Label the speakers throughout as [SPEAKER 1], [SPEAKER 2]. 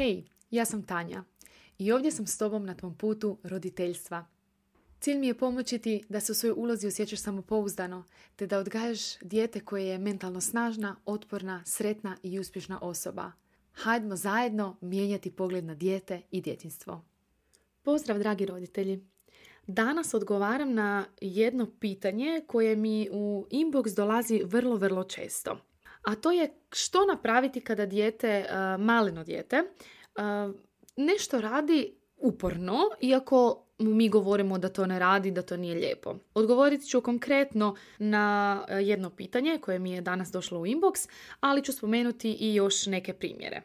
[SPEAKER 1] Hej, ja sam Tanja i ovdje sam s tobom na tvom putu roditeljstva. Cilj mi je pomoći ti da se u svojoj ulozi osjećaš samopouzdano, te da odgajaš dijete koje je mentalno snažna, otporna, sretna i uspješna osoba. Hajdemo zajedno mijenjati pogled na dijete i djetinstvo. Pozdrav dragi roditelji! Danas odgovaram na jedno pitanje koje mi u inbox dolazi vrlo, vrlo često. A to je što napraviti kada dijete, eh, maleno dijete, eh, nešto radi uporno, iako mi govorimo da to ne radi, da to nije lijepo. Odgovorit ću konkretno na eh, jedno pitanje koje mi je danas došlo u inbox, ali ću spomenuti i još neke primjere.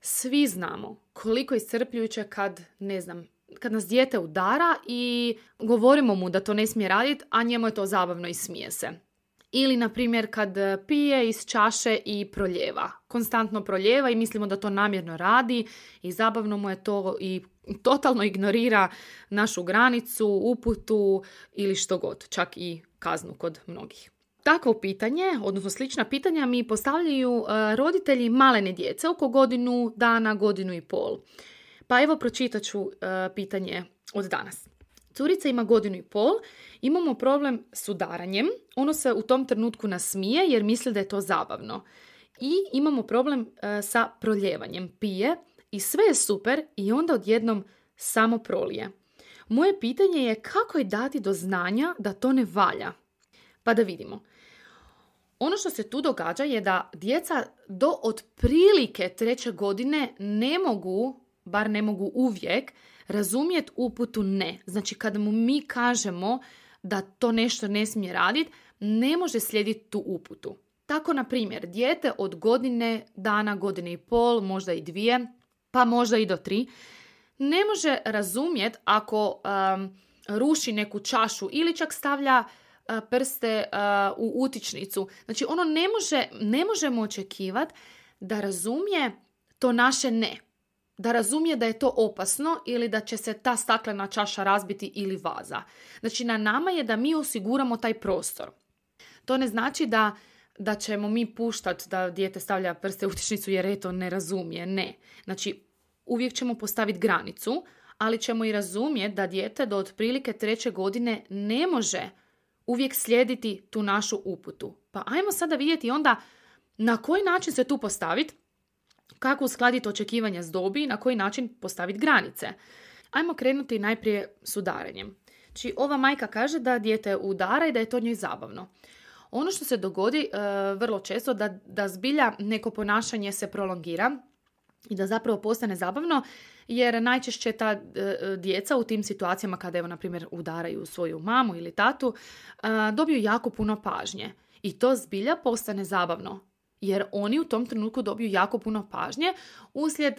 [SPEAKER 1] Svi znamo koliko je iscrpljujuće kad, ne znam, kad nas dijete udara i govorimo mu da to ne smije raditi, a njemu je to zabavno i smije se. Ili, na primjer, kad pije iz čaše i proljeva. Konstantno proljeva i mislimo da to namjerno radi i zabavno mu je to i totalno ignorira našu granicu, uputu ili što god, čak i kaznu kod mnogih. Takvo pitanje, odnosno slična pitanja mi postavljaju e, roditelji malene djece oko godinu dana, godinu i pol. Pa evo pročitat ću e, pitanje od danas. Curica ima godinu i pol, imamo problem s udaranjem, ono se u tom trenutku nasmije jer misli da je to zabavno. I imamo problem e, sa proljevanjem, pije i sve je super i onda odjednom samo prolije. Moje pitanje je kako je dati do znanja da to ne valja. Pa da vidimo. Ono što se tu događa je da djeca do otprilike treće godine ne mogu bar ne mogu uvijek, razumjeti uputu ne. Znači kada mu mi kažemo da to nešto ne smije raditi, ne može slijediti tu uputu. Tako, na primjer, dijete od godine dana, godine i pol, možda i dvije, pa možda i do tri, ne može razumjeti ako um, ruši neku čašu ili čak stavlja uh, prste uh, u utičnicu. Znači, ono ne, može, ne možemo očekivati da razumije to naše ne da razumije da je to opasno ili da će se ta staklena čaša razbiti ili vaza. Znači na nama je da mi osiguramo taj prostor. To ne znači da, da ćemo mi puštati da dijete stavlja prste u utičnicu jer eto ne razumije. Ne. Znači uvijek ćemo postaviti granicu, ali ćemo i razumjeti da dijete do otprilike treće godine ne može uvijek slijediti tu našu uputu. Pa ajmo sada vidjeti onda na koji način se tu postaviti kako uskladiti očekivanja s dobi i na koji način postaviti granice. Ajmo krenuti najprije s udaranjem. Znači, ova majka kaže da dijete udara i da je to njoj zabavno. Ono što se dogodi e, vrlo često da, da zbilja neko ponašanje se prolongira i da zapravo postane zabavno jer najčešće ta e, djeca u tim situacijama kada evo na primjer udaraju svoju mamu ili tatu e, dobiju jako puno pažnje i to zbilja postane zabavno jer oni u tom trenutku dobiju jako puno pažnje uslijed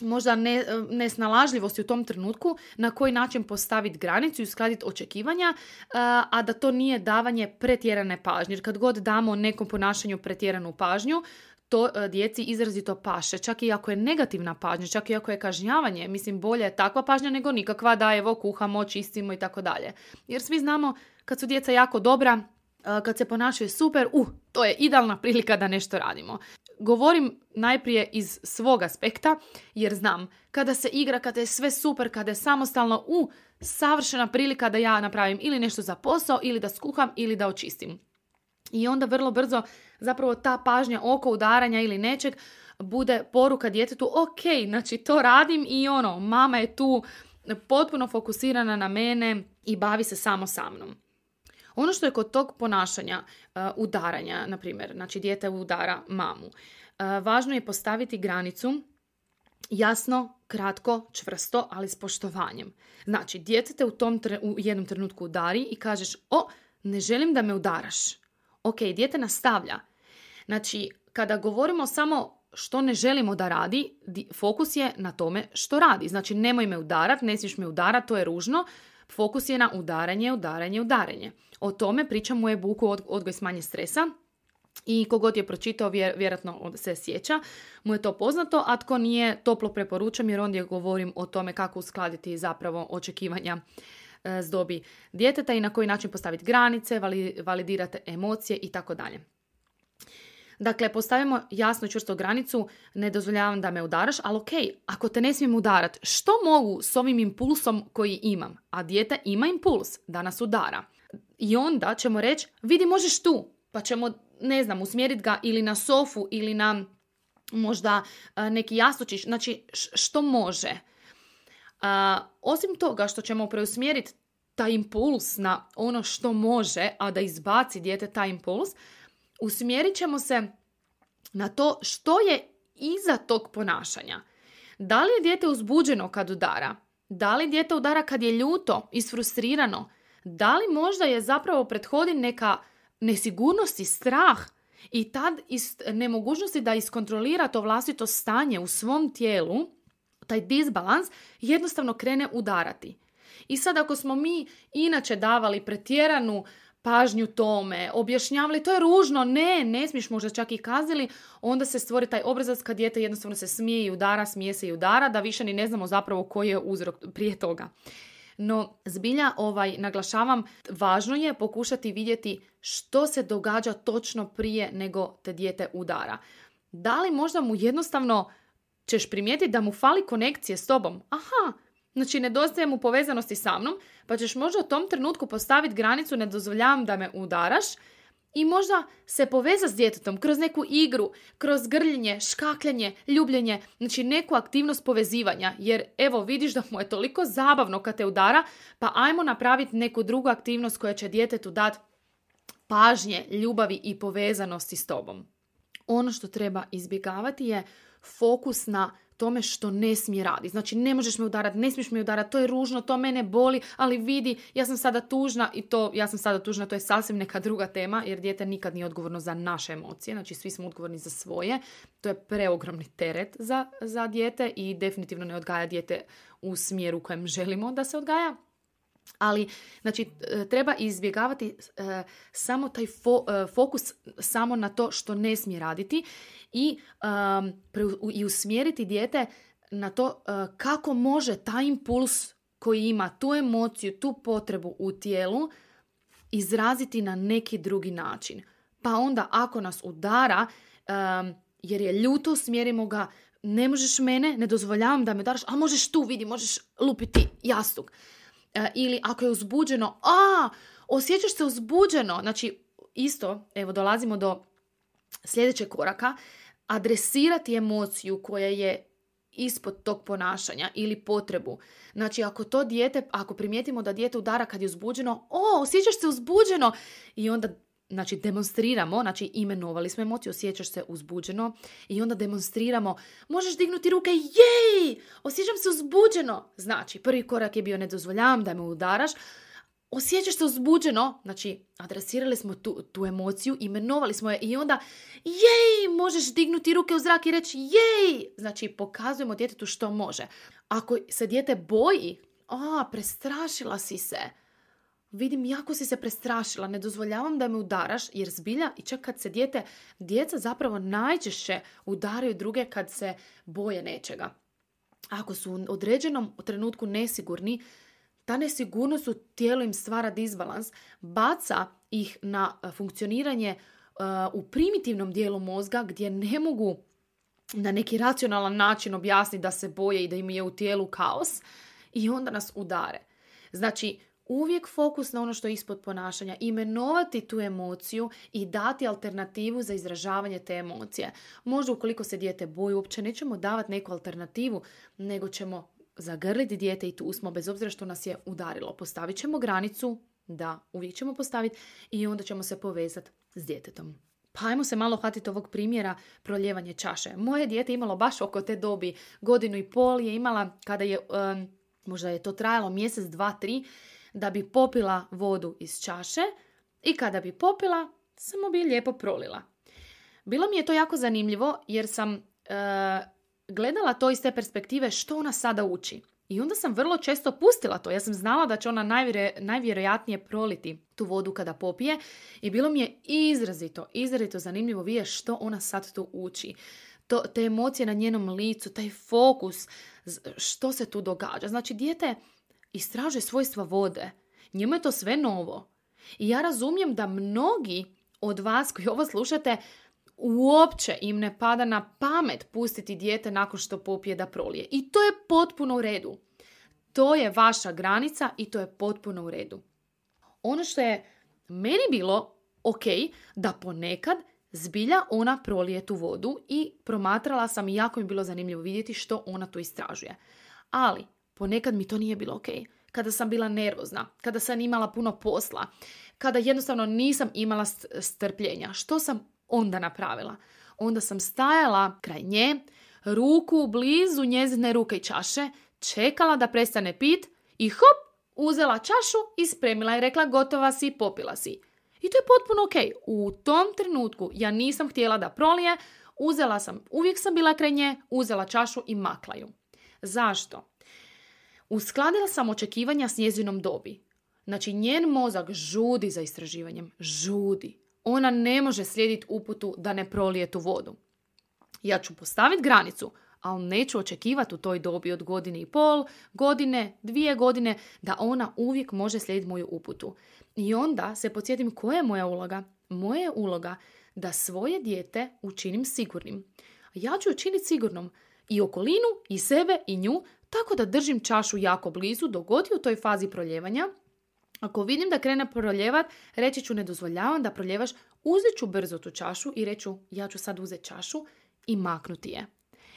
[SPEAKER 1] možda ne, nesnalažljivosti u tom trenutku na koji način postaviti granicu i uskladiti očekivanja, a da to nije davanje pretjerane pažnje. Jer kad god damo nekom ponašanju pretjeranu pažnju, to e, djeci izrazito paše. Čak i ako je negativna pažnja, čak i ako je kažnjavanje, mislim bolje je takva pažnja nego nikakva da evo kuhamo, čistimo i tako dalje. Jer svi znamo kad su djeca jako dobra, kad se ponašaju super, uh, to je idealna prilika da nešto radimo. Govorim najprije iz svog aspekta, jer znam, kada se igra, kada je sve super, kada je samostalno, u, savršena prilika da ja napravim ili nešto za posao, ili da skuham, ili da očistim. I onda vrlo brzo zapravo ta pažnja oko udaranja ili nečeg bude poruka djetetu, ok, znači to radim i ono, mama je tu potpuno fokusirana na mene i bavi se samo sa mnom. Ono što je kod tog ponašanja, uh, udaranja, na primjer, znači dijete udara mamu, uh, važno je postaviti granicu jasno, kratko, čvrsto, ali s poštovanjem. Znači, dijete u, tom u jednom trenutku udari i kažeš, o, ne želim da me udaraš. Ok, dijete nastavlja. Znači, kada govorimo samo što ne želimo da radi, fokus je na tome što radi. Znači, nemoj me udarat, ne smiješ me udarat, to je ružno. Fokus je na udaranje, udaranje, udaranje. O tome pričam u e-booku Odgoj s manje stresa. I kogod je pročitao, vjerojatno se sjeća, mu je to poznato, a tko nije, toplo preporučam jer ondje govorim o tome kako uskladiti zapravo očekivanja e, s dobi djeteta i na koji način postaviti granice, validirate emocije i tako dalje. Dakle, postavimo jasnu i čvrstu granicu, ne dozvoljavam da me udaraš, ali ok, ako te ne smijem udarat, što mogu s ovim impulsom koji imam? A dijete ima impuls da nas udara. I onda ćemo reći, vidi možeš tu, pa ćemo, ne znam, usmjeriti ga ili na sofu ili na možda neki jastučić, znači što može. osim toga što ćemo preusmjeriti taj impuls na ono što može, a da izbaci dijete taj impuls, usmjerit ćemo se na to što je iza tog ponašanja. Da li je dijete uzbuđeno kad udara? Da li dijete udara kad je ljuto, isfrustrirano? Da li možda je zapravo prethodi neka nesigurnost i strah i tad iz nemogućnosti da iskontrolira to vlastito stanje u svom tijelu, taj disbalans, jednostavno krene udarati. I sad ako smo mi inače davali pretjeranu pažnju tome, objašnjavali to je ružno, ne, ne smiješ možda čak i kazili, onda se stvori taj obrazac kad dijete jednostavno se smije i udara, smije se i udara, da više ni ne znamo zapravo koji je uzrok prije toga. No, zbilja ovaj, naglašavam, važno je pokušati vidjeti što se događa točno prije nego te dijete udara. Da li možda mu jednostavno ćeš primijetiti da mu fali konekcije s tobom? Aha, Znači, nedostaje mu povezanosti sa mnom, pa ćeš možda u tom trenutku postaviti granicu ne dozvoljavam da me udaraš i možda se poveza s djetetom kroz neku igru, kroz grljenje, škakljanje, ljubljenje, znači neku aktivnost povezivanja. Jer evo vidiš da mu je toliko zabavno kad te udara, pa ajmo napraviti neku drugu aktivnost koja će djetetu dati pažnje, ljubavi i povezanosti s tobom. Ono što treba izbjegavati je fokus na tome što ne smije raditi. Znači, ne možeš me udarati, ne smiješ me udarati, to je ružno, to mene boli, ali vidi, ja sam sada tužna i to, ja sam sada tužna, to je sasvim neka druga tema, jer dijete nikad nije odgovorno za naše emocije, znači svi smo odgovorni za svoje. To je preogromni teret za, za dijete i definitivno ne odgaja dijete u smjeru u kojem želimo da se odgaja. Ali, znači, treba izbjegavati e, samo taj e, fokus samo na to što ne smije raditi i, um, i usmjeriti dijete na to uh, kako može taj impuls koji ima tu emociju, tu potrebu u tijelu izraziti na neki drugi način. Pa onda ako nas udara jer je ljuto, usmjerimo ga ne možeš mene, ne dozvoljavam da me udaraš, a možeš tu, vidi, možeš lupiti jastuk. Uh, ili ako je uzbuđeno, a, osjećaš se uzbuđeno. Znači, isto, evo, dolazimo do sljedećeg koraka, adresirati emociju koja je ispod tog ponašanja ili potrebu. Znači, ako to dijete, ako primijetimo da dijete udara kad je uzbuđeno, o, osjećaš se uzbuđeno i onda znači demonstriramo, znači imenovali smo emociju, osjećaš se uzbuđeno i onda demonstriramo, možeš dignuti ruke, jej, osjećam se uzbuđeno. Znači, prvi korak je bio ne dozvoljavam da me udaraš, osjećaš se uzbuđeno, znači adresirali smo tu, tu emociju, imenovali smo je i onda jej, možeš dignuti ruke u zrak i reći jej, znači pokazujemo djetetu što može. Ako se dijete boji, a, prestrašila si se, vidim jako si se prestrašila, ne dozvoljavam da me udaraš jer zbilja i čak kad se dijete, djeca zapravo najčešće udaraju druge kad se boje nečega. Ako su u određenom trenutku nesigurni, ta nesigurnost u tijelu im stvara disbalans, baca ih na e, funkcioniranje e, u primitivnom dijelu mozga gdje ne mogu na neki racionalan način objasniti da se boje i da im je u tijelu kaos i onda nas udare. Znači, uvijek fokus na ono što je ispod ponašanja, imenovati tu emociju i dati alternativu za izražavanje te emocije. Možda ukoliko se dijete boji, uopće nećemo davati neku alternativu, nego ćemo zagrliti dijete i tu smo, bez obzira što nas je udarilo. Postavit ćemo granicu, da, uvijek ćemo postaviti i onda ćemo se povezati s djetetom. Pa ajmo se malo hvatiti ovog primjera proljevanje čaše. Moje dijete imalo baš oko te dobi godinu i pol je imala kada je, možda je to trajalo mjesec, dva, tri, da bi popila vodu iz čaše i kada bi popila, samo bi je lijepo prolila. Bilo mi je to jako zanimljivo jer sam e, gledala to iz te perspektive što ona sada uči. I onda sam vrlo često pustila to. Ja sam znala da će ona najvjerojatnije proliti tu vodu kada popije i bilo mi je izrazito, izrazito zanimljivo vidjeti što ona sad tu uči. To, te emocije na njenom licu, taj fokus, što se tu događa. Znači, dijete istražuje svojstva vode. Njemu je to sve novo. I ja razumijem da mnogi od vas koji ovo slušate uopće im ne pada na pamet pustiti dijete nakon što popije da prolije. I to je potpuno u redu. To je vaša granica i to je potpuno u redu. Ono što je meni bilo ok, da ponekad zbilja ona prolije tu vodu i promatrala sam i jako mi bilo zanimljivo vidjeti što ona tu istražuje. Ali ponekad mi to nije bilo ok. Kada sam bila nervozna, kada sam imala puno posla, kada jednostavno nisam imala strpljenja. Što sam onda napravila? Onda sam stajala kraj nje, ruku blizu njezine ruke i čaše, čekala da prestane pit i hop, uzela čašu i spremila i rekla gotova si, popila si. I to je potpuno ok. U tom trenutku ja nisam htjela da prolije, uzela sam, uvijek sam bila kraj nje, uzela čašu i makla ju. Zašto? Uskladila sam očekivanja s njezinom dobi. Znači, njen mozak žudi za istraživanjem. Žudi. Ona ne može slijediti uputu da ne prolije tu vodu. Ja ću postaviti granicu, ali neću očekivati u toj dobi od godine i pol, godine, dvije godine, da ona uvijek može slijediti moju uputu. I onda se podsjetim koja je moja uloga. Moja je uloga da svoje dijete učinim sigurnim. Ja ću učiniti sigurnom i okolinu, i sebe, i nju, tako da držim čašu jako blizu dok god u toj fazi proljevanja. Ako vidim da krene proljevat, reći ću ne dozvoljavam da proljevaš, uzet ću brzo tu čašu i reću ja ću sad uzeti čašu i maknuti je.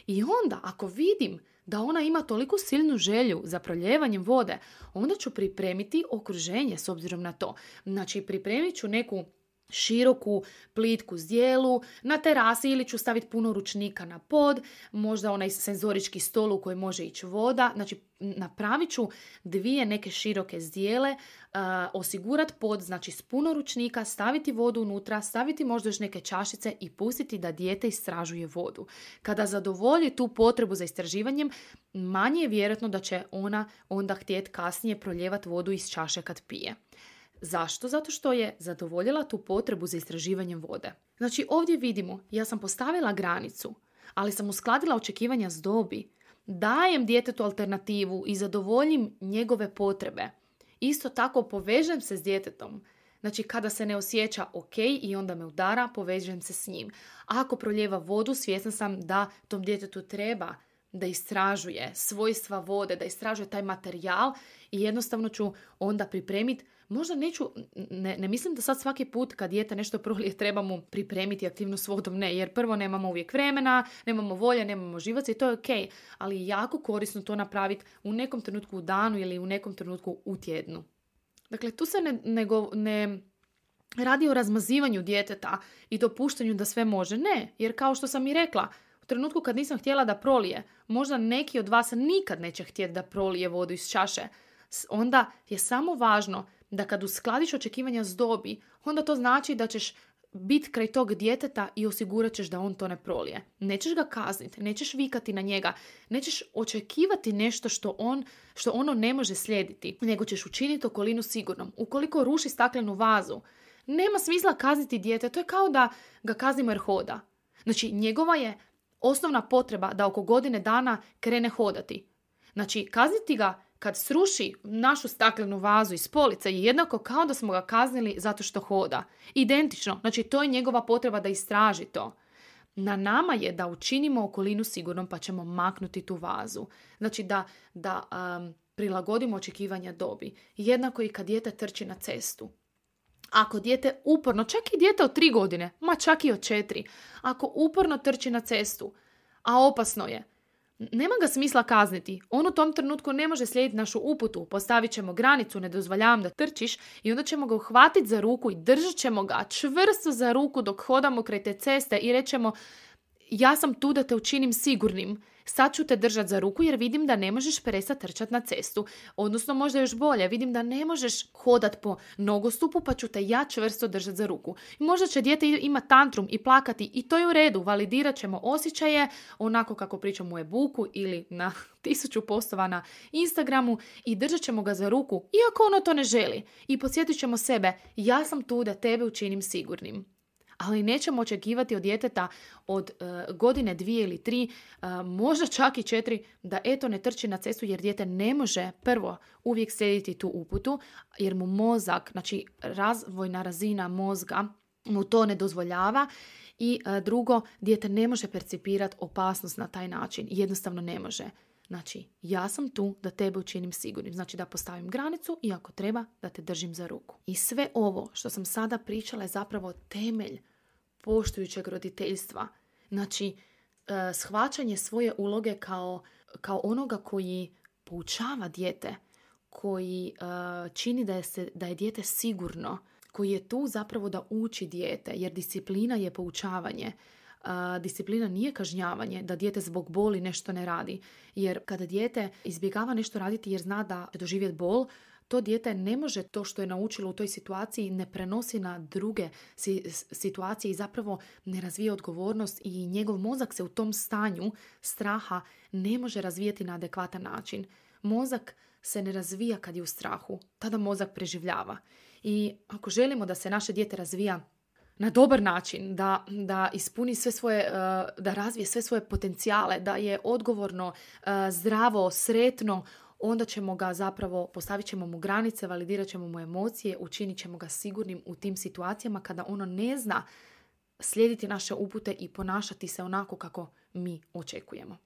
[SPEAKER 1] I onda ako vidim da ona ima toliko silnu želju za proljevanjem vode, onda ću pripremiti okruženje s obzirom na to. Znači pripremit ću neku široku, plitku zdjelu, na terasi ili ću staviti puno ručnika na pod, možda onaj senzorički stol u koji može ići voda. Znači, napravit ću dvije neke široke zdjele, uh, osigurat pod, znači s puno ručnika, staviti vodu unutra, staviti možda još neke čašice i pustiti da dijete istražuje vodu. Kada zadovolji tu potrebu za istraživanjem, manje je vjerojatno da će ona onda htjeti kasnije proljevati vodu iz čaše kad pije. Zašto? Zato što je zadovoljila tu potrebu za istraživanjem vode. Znači ovdje vidimo, ja sam postavila granicu, ali sam uskladila očekivanja s dobi. Dajem djetetu alternativu i zadovoljim njegove potrebe. Isto tako povežem se s djetetom. Znači kada se ne osjeća ok i onda me udara, povežem se s njim. Ako proljeva vodu, svjesna sam da tom djetetu treba da istražuje svojstva vode, da istražuje taj materijal i jednostavno ću onda pripremiti možda neću, ne, ne mislim da sad svaki put kad dijete nešto prolije treba mu pripremiti aktivnost vodom, ne, jer prvo nemamo uvijek vremena, nemamo volje, nemamo živaca i to je ok, ali je jako korisno to napraviti u nekom trenutku u danu ili u nekom trenutku u tjednu. Dakle, tu se ne, ne, ne radi o razmazivanju djeteta i dopuštanju da sve može. Ne, jer kao što sam i rekla, trenutku kad nisam htjela da prolije, možda neki od vas nikad neće htjeti da prolije vodu iz čaše, onda je samo važno da kad uskladiš očekivanja s dobi, onda to znači da ćeš biti kraj tog djeteta i osigurat ćeš da on to ne prolije. Nećeš ga kazniti, nećeš vikati na njega, nećeš očekivati nešto što, on, što ono ne može slijediti, nego ćeš učiniti okolinu sigurnom. Ukoliko ruši staklenu vazu, nema smisla kazniti dijete, to je kao da ga kaznimo jer hoda. Znači, njegova je osnovna potreba da oko godine dana krene hodati. Znači, kazniti ga kad sruši našu staklenu vazu iz polica je jednako kao da smo ga kaznili zato što hoda. Identično, znači to je njegova potreba da istraži to. Na nama je da učinimo okolinu sigurnom pa ćemo maknuti tu vazu. Znači da, da um, prilagodimo očekivanja dobi. Jednako i kad dijete trči na cestu. Ako dijete uporno, čak i dijete od tri godine, ma čak i od četiri, ako uporno trči na cestu, a opasno je, nema ga smisla kazniti. On u tom trenutku ne može slijediti našu uputu. Postavit ćemo granicu, ne dozvoljavam da trčiš i onda ćemo ga uhvatiti za ruku i držat ćemo ga čvrsto za ruku dok hodamo kraj te ceste i rećemo ja sam tu da te učinim sigurnim. Sad ću te držati za ruku jer vidim da ne možeš prestati trčati na cestu. Odnosno možda još bolje, vidim da ne možeš hodat po nogostupu pa ću te ja čvrsto držati za ruku. Možda će dijete ima tantrum i plakati i to je u redu. Validirat ćemo osjećaje onako kako pričamo u e-booku ili na tisuću postova na Instagramu i držat ćemo ga za ruku iako ono to ne želi. I podsjetit ćemo sebe ja sam tu da tebe učinim sigurnim ali nećemo očekivati od djeteta od uh, godine dvije ili tri, uh, možda čak i četiri, da eto ne trči na cestu jer dijete ne može prvo uvijek slijediti tu uputu jer mu mozak, znači razvojna razina mozga mu to ne dozvoljava I e, drugo, dijete ne može percipirati opasnost na taj način. Jednostavno ne može. Znači, ja sam tu da tebe učinim sigurnim. Znači da postavim granicu i ako treba da te držim za ruku. I sve ovo što sam sada pričala je zapravo temelj poštujućeg roditeljstva. Znači, e, shvaćanje svoje uloge kao, kao onoga koji poučava dijete, koji e, čini da je, se, da je dijete sigurno, koji je tu zapravo da uči dijete, jer disciplina je poučavanje. disciplina nije kažnjavanje, da dijete zbog boli nešto ne radi. Jer kada dijete izbjegava nešto raditi jer zna da će doživjeti bol, to dijete ne može to što je naučilo u toj situaciji ne prenosi na druge situacije i zapravo ne razvija odgovornost i njegov mozak se u tom stanju straha ne može razvijati na adekvatan način. Mozak se ne razvija kad je u strahu, tada mozak preživljava. I ako želimo da se naše dijete razvija na dobar način, da, da ispuni sve svoje, eh, da razvije sve svoje potencijale, da je odgovorno, eh, zdravo, sretno, onda ćemo ga zapravo, postavit ćemo mu granice, validirat ćemo mu emocije, učinit ćemo ga sigurnim u tim situacijama kada ono ne zna slijediti naše upute i ponašati se onako kako mi očekujemo.